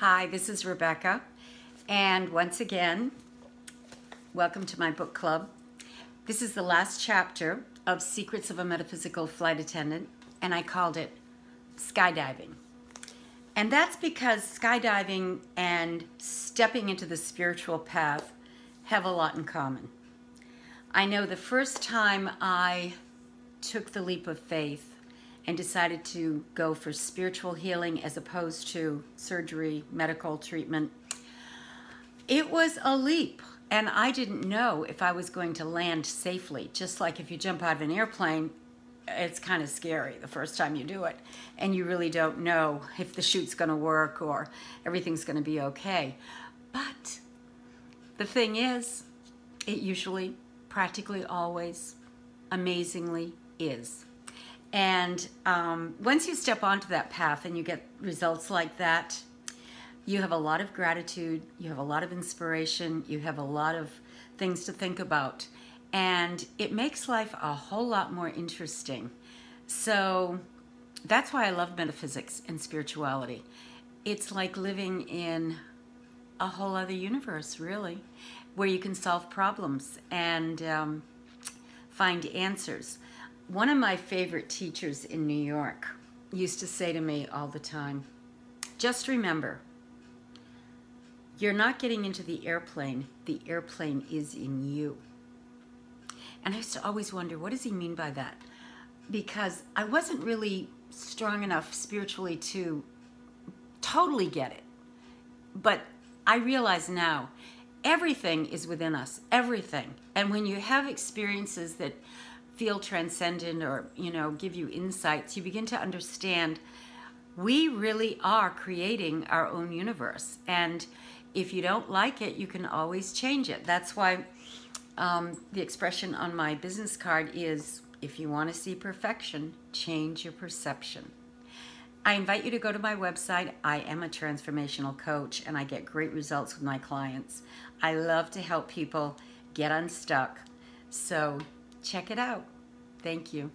Hi, this is Rebecca, and once again, welcome to my book club. This is the last chapter of Secrets of a Metaphysical Flight Attendant, and I called it Skydiving. And that's because skydiving and stepping into the spiritual path have a lot in common. I know the first time I took the leap of faith and decided to go for spiritual healing as opposed to surgery, medical treatment, it was a leap. And I didn't know if I was going to land safely. Just like if you jump out of an airplane, it's kind of scary the first time you do it. And you really don't know if the chute's going to work or everything's going to be okay. But the thing is, it usually, practically always, amazingly is. And um, once you step onto that path and you get results like that, you have a lot of gratitude, you have a lot of inspiration, you have a lot of things to think about. And it makes life a whole lot more interesting. So that's why I love metaphysics and spirituality. It's like living in a whole other universe, really, where you can solve problems and um, find answers. One of my favorite teachers in New York used to say to me all the time just remember, you're not getting into the airplane, the airplane is in you. And I used to always wonder, what does he mean by that? Because I wasn't really strong enough spiritually to totally get it. But I realize now everything is within us, everything. And when you have experiences that feel transcendent or, you know, give you insights, you begin to understand we really are creating our own universe. And if you don't like it, you can always change it. That's why um, the expression on my business card is if you want to see perfection, change your perception. I invite you to go to my website. I am a transformational coach and I get great results with my clients. I love to help people get unstuck. So check it out. Thank you.